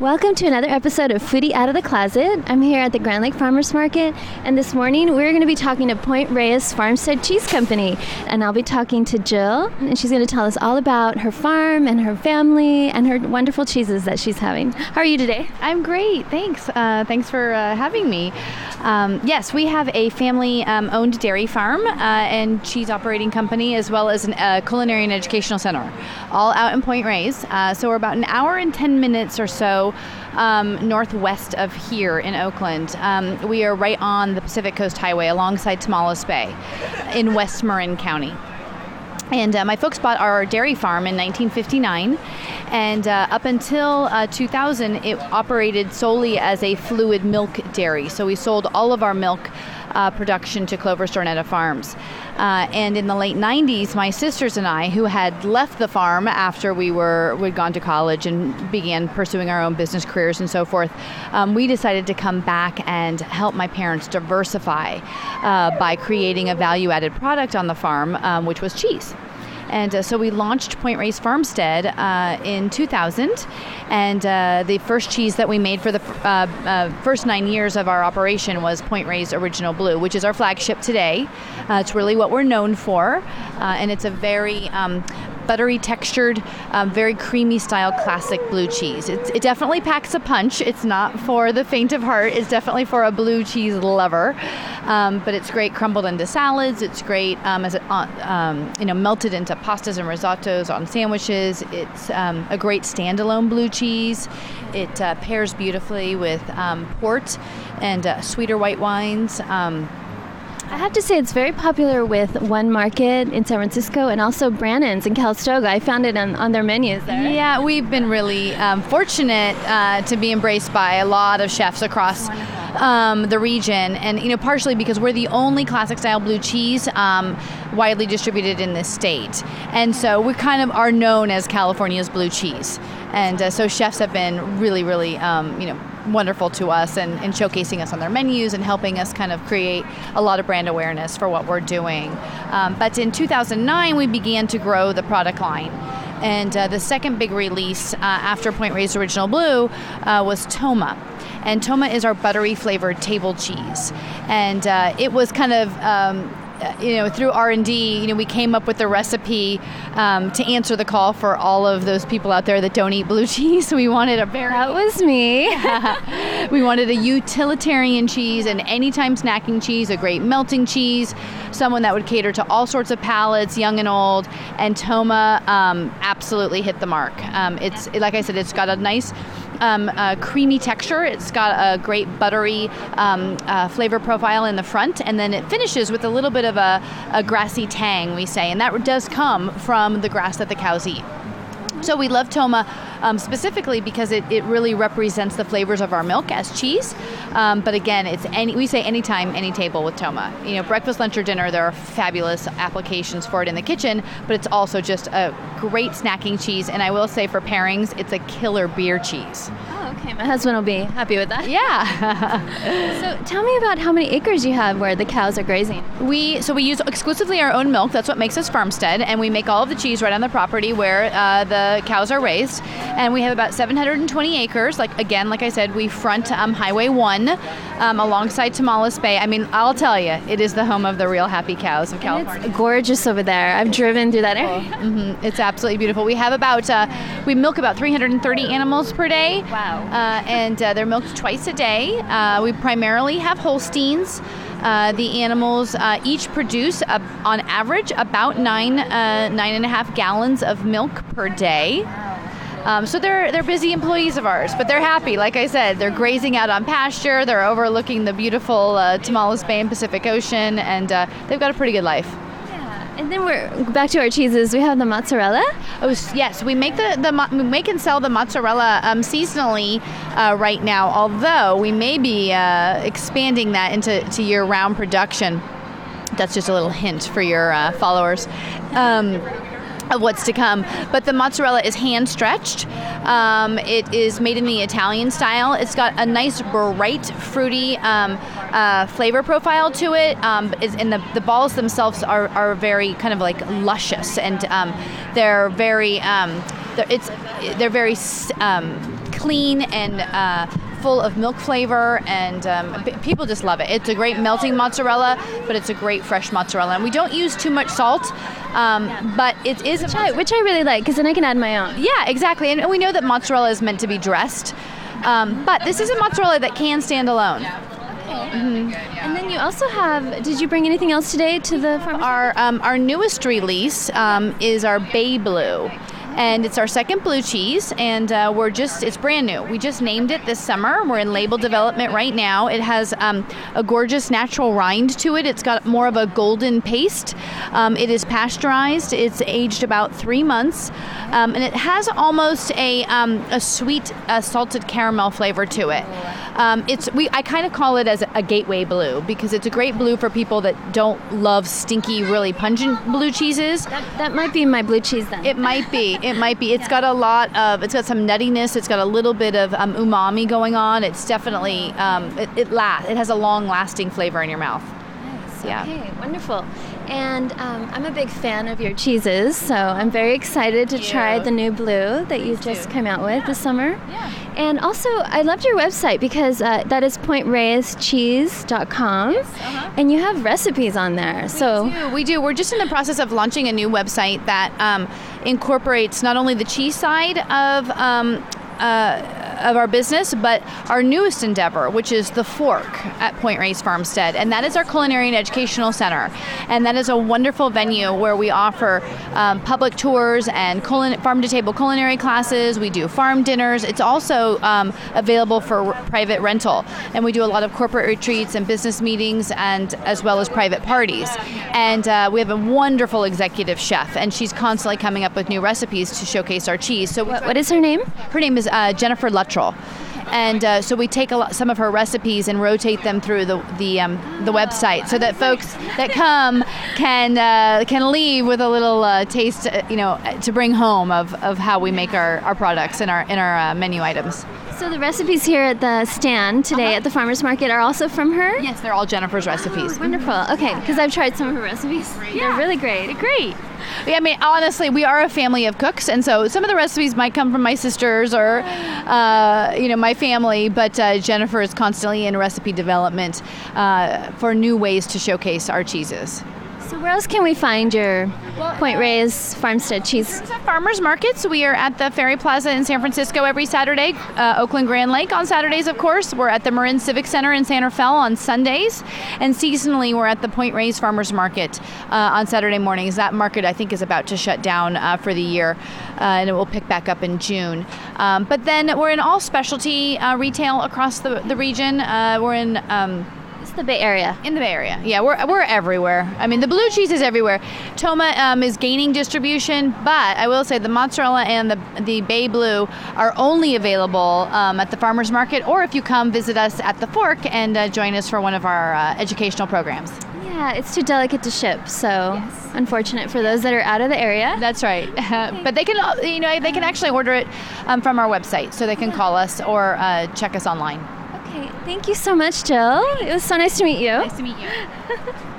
Welcome to another episode of Foodie Out of the Closet. I'm here at the Grand Lake Farmers Market, and this morning we're going to be talking to Point Reyes Farmstead Cheese Company. And I'll be talking to Jill, and she's going to tell us all about her farm and her family and her wonderful cheeses that she's having. How are you today? I'm great, thanks. Uh, thanks for uh, having me. Um, yes, we have a family um, owned dairy farm uh, and cheese operating company, as well as a uh, culinary and educational center, all out in Point Reyes. Uh, so we're about an hour and 10 minutes or so um, northwest of here in Oakland. Um, we are right on the Pacific Coast Highway alongside Tomales Bay in West Marin County. And uh, my folks bought our dairy farm in 1959, and uh, up until uh, 2000, it operated solely as a fluid milk dairy. So we sold all of our milk uh, production to Clover Stornetta Farms. Uh, and in the late 90s, my sisters and I, who had left the farm after we were we'd gone to college and began pursuing our own business careers and so forth, um, we decided to come back and help my parents diversify uh, by creating a value-added product on the farm, um, which was cheese. And uh, so we launched Point Reyes Farmstead uh, in 2000. And uh, the first cheese that we made for the uh, uh, first nine years of our operation was Point Reyes Original Blue, which is our flagship today. Uh, it's really what we're known for. and it's a very um, buttery textured, um, very creamy style classic blue cheese. It definitely packs a punch. It's not for the faint of heart. It's definitely for a blue cheese lover. Um, but it's great crumbled into salads. It's great um, as it, um, you know melted into pastas and risottos on sandwiches. It's um, a great standalone blue cheese. It uh, pairs beautifully with um, port and uh, sweeter white wines. I have to say, it's very popular with One Market in San Francisco and also Brannan's in Calistoga. I found it on, on their menus there. Yeah, we've been really um, fortunate uh, to be embraced by a lot of chefs across um, the region, and you know, partially because we're the only classic style blue cheese um, widely distributed in this state, and so we kind of are known as California's blue cheese, and uh, so chefs have been really, really, um, you know wonderful to us and, and, showcasing us on their menus and helping us kind of create a lot of brand awareness for what we're doing. Um, but in 2009, we began to grow the product line. And uh, the second big release uh, after Point Reyes Original Blue uh, was Toma. And Toma is our buttery flavored table cheese. And uh, it was kind of um, you know, through R and D, you know, we came up with the recipe um, to answer the call for all of those people out there that don't eat blue cheese. So we wanted a very that was me. we wanted a utilitarian cheese, an anytime snacking cheese, a great melting cheese, someone that would cater to all sorts of palates, young and old. And Toma um, absolutely hit the mark. Um, it's like I said, it's got a nice um, creamy texture. It's got a great buttery um, uh, flavor profile in the front, and then it finishes with a little bit of a, a grassy tang, we say, and that does come from the grass that the cows eat. So we love Toma um, specifically because it, it really represents the flavors of our milk as cheese. Um, but again, it's any we say anytime, any table with Toma. You know, breakfast, lunch, or dinner. There are fabulous applications for it in the kitchen, but it's also just a great snacking cheese. And I will say for pairings, it's a killer beer cheese. Oh, okay. My husband will be happy with that. Yeah. so tell me about how many acres you have where the cows are grazing. We so we use exclusively our own milk. That's what makes us farmstead, and we make all of the cheese right on the property where uh, the cows are raised and we have about 720 acres. Like again, like I said, we front um, Highway One um, alongside Tomales Bay. I mean, I'll tell you, it is the home of the real happy cows of California. It's gorgeous over there. I've driven through that area. Mm-hmm. It's absolutely beautiful. We have about uh, we milk about 330 animals per day. Wow. Uh, and uh, they're milked twice a day. Uh, we primarily have Holsteins. Uh, the animals uh, each produce, on average, about nine, uh, nine and a half gallons of milk per day. Um, so they're they're busy employees of ours, but they're happy. Like I said, they're grazing out on pasture. They're overlooking the beautiful Tomales Bay and Pacific Ocean, and they've got a pretty good life. And then we're back to our cheeses. We have the mozzarella. Oh yes, we make the, the we make and sell the mozzarella um, seasonally uh, right now. Although we may be uh, expanding that into to year-round production. That's just a little hint for your uh, followers. Um, of what's to come. But the mozzarella is hand stretched. Um, it is made in the Italian style. It's got a nice bright, fruity um, uh, flavor profile to it. Um, and the, the balls themselves are, are very kind of like luscious and um, they're very, um, they're, it's, they're very um, clean and uh, full of milk flavor, and um, people just love it. It's a great melting mozzarella, but it's a great fresh mozzarella. And we don't use too much salt, um, but it is Which I, which I really like because then I can add my own. yeah, exactly. And we know that mozzarella is meant to be dressed, um, but this is a mozzarella that can stand alone. And then you also have. Did you bring anything else today to the farmers? Our um, our newest release um, is our Bay Blue. And it's our second blue cheese, and uh, we're just, it's brand new. We just named it this summer. We're in label development right now. It has um, a gorgeous natural rind to it. It's got more of a golden paste. Um, it is pasteurized, it's aged about three months, um, and it has almost a, um, a sweet, uh, salted caramel flavor to it. Um, it's we I kind of call it as a gateway blue because it's a great blue for people that don't love stinky, really pungent blue cheeses. That, that might be my blue cheese then. It might be. It might be. It's got a lot of. It's got some nuttiness. It's got a little bit of um, umami going on. It's definitely. Um, it it, la- it has a long lasting flavor in your mouth. Nice. Yeah. Okay, wonderful. And um, I'm a big fan of your cheeses, so I'm very excited to try the new blue that you just came out with this summer. Yeah. And also, I loved your website because uh, that is pointreyescheese.com, uh-huh. and you have recipes on there. so do, we do. We're just in the process of launching a new website that um, incorporates not only the cheese side of um, uh, of our business, but our newest endeavor, which is the Fork at Point Reyes Farmstead, and that is our culinary and educational center, and that is a wonderful venue where we offer um, public tours and culin- farm to table culinary classes. We do farm dinners. It's also um, available for r- private rental, and we do a lot of corporate retreats and business meetings, and as well as private parties. And uh, we have a wonderful executive chef, and she's constantly coming up with new recipes to showcase our cheese. So what, what is her name? her name is uh, Jennifer Luttrell. And uh, so we take lot, some of her recipes and rotate them through the the, um, the website so that folks that come can uh, can leave with a little uh, taste, uh, you know, to bring home of, of how we make our, our products and our in our uh, menu items. So the recipes here at the stand today at the farmers market are also from her. Yes, they're all Jennifer's recipes. Wonderful. Okay, because I've tried some of her recipes. They're really great. Great. Yeah, I mean, honestly, we are a family of cooks, and so some of the recipes might come from my sisters or, uh, you know, my family. But uh, Jennifer is constantly in recipe development uh, for new ways to showcase our cheeses. So where else can we find your Point Reyes Farmstead cheese? Farmers markets, we are at the Ferry Plaza in San Francisco every Saturday. Uh, Oakland Grand Lake on Saturdays, of course. We're at the Marin Civic Center in San Rafael on Sundays, and seasonally we're at the Point Reyes Farmers Market uh, on Saturday mornings. That market, I think, is about to shut down uh, for the year, uh, and it will pick back up in June. Um, but then we're in all specialty uh, retail across the, the region. Uh, we're in. Um, The Bay Area. in the Bay Area. Yeah, we're, we're everywhere. I mean, the blue cheese is everywhere. Toma um, is gaining distribution, but I will say the mozzarella and the, the Bay Blue are only available um, at the farmer's market, or if you come visit us at the Fork and uh, join us for one of our uh, educational programs. Yeah, it's too delicate to ship, so unfortunate for those that are out of the area. That's right. but they can, you know, they can actually order it um, from our website, so they can call us or uh, check us online. Okay, thank you so much, Jill. It was so nice to meet you. Nice to meet you.